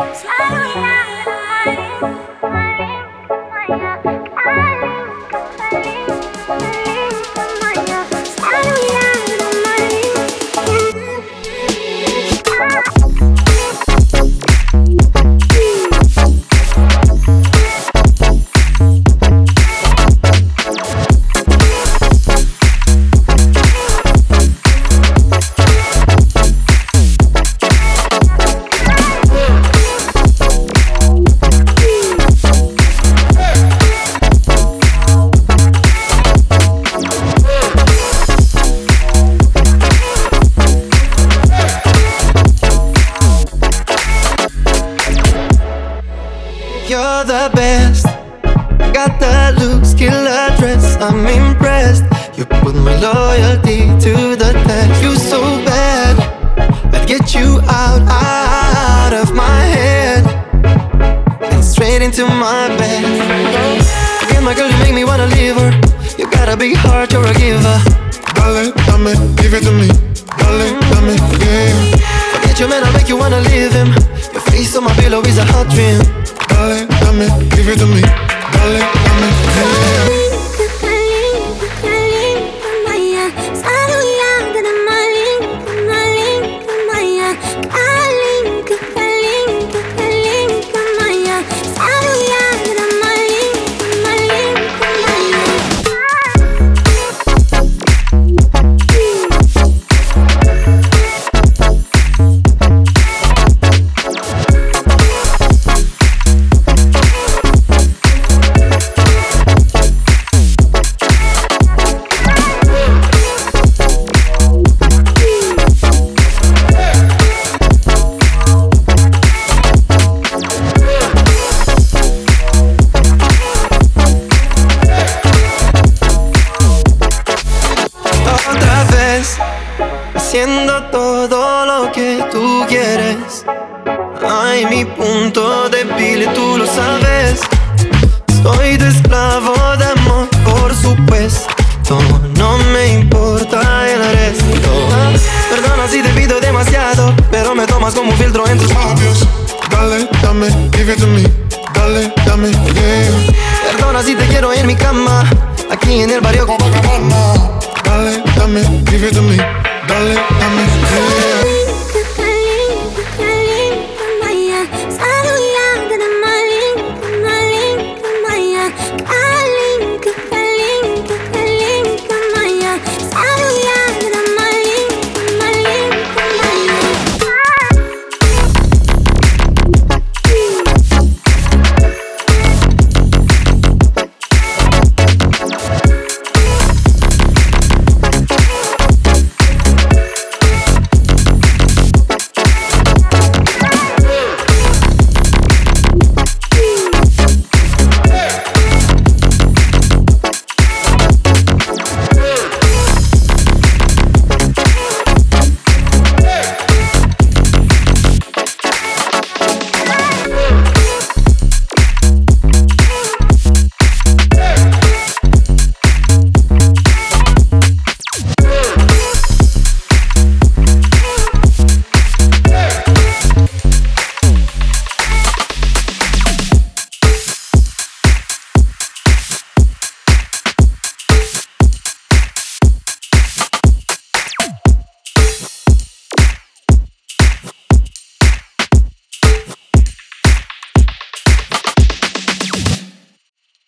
Slowly I the best. Got the looks, killer dress. I'm impressed. You put my loyalty to the test. You so bad, I'd get you out, out of my head and straight into my bed. Again, my girl, you make me wanna leave her. You got a big heart, you're a giver. Dale, dame, give it to me. Dale, dame, yeah. Forget your man, I make you wanna leave him. Your face on my pillow is a hot dream. Dale, dame, give it to me. Dale, dame, yeah. Haciendo todo lo que tú quieres. Ay, mi punto débil, tú lo sabes. Soy tu esclavo de amor, por supuesto. No me importa el resto. Perdona si te pido demasiado, pero me tomas como un filtro en tus labios. Dale, dame, give it to me. Dale, dame, yeah. Perdona si te quiero en mi cama, aquí en el barrio. Dale, dame, give it to me. Dale a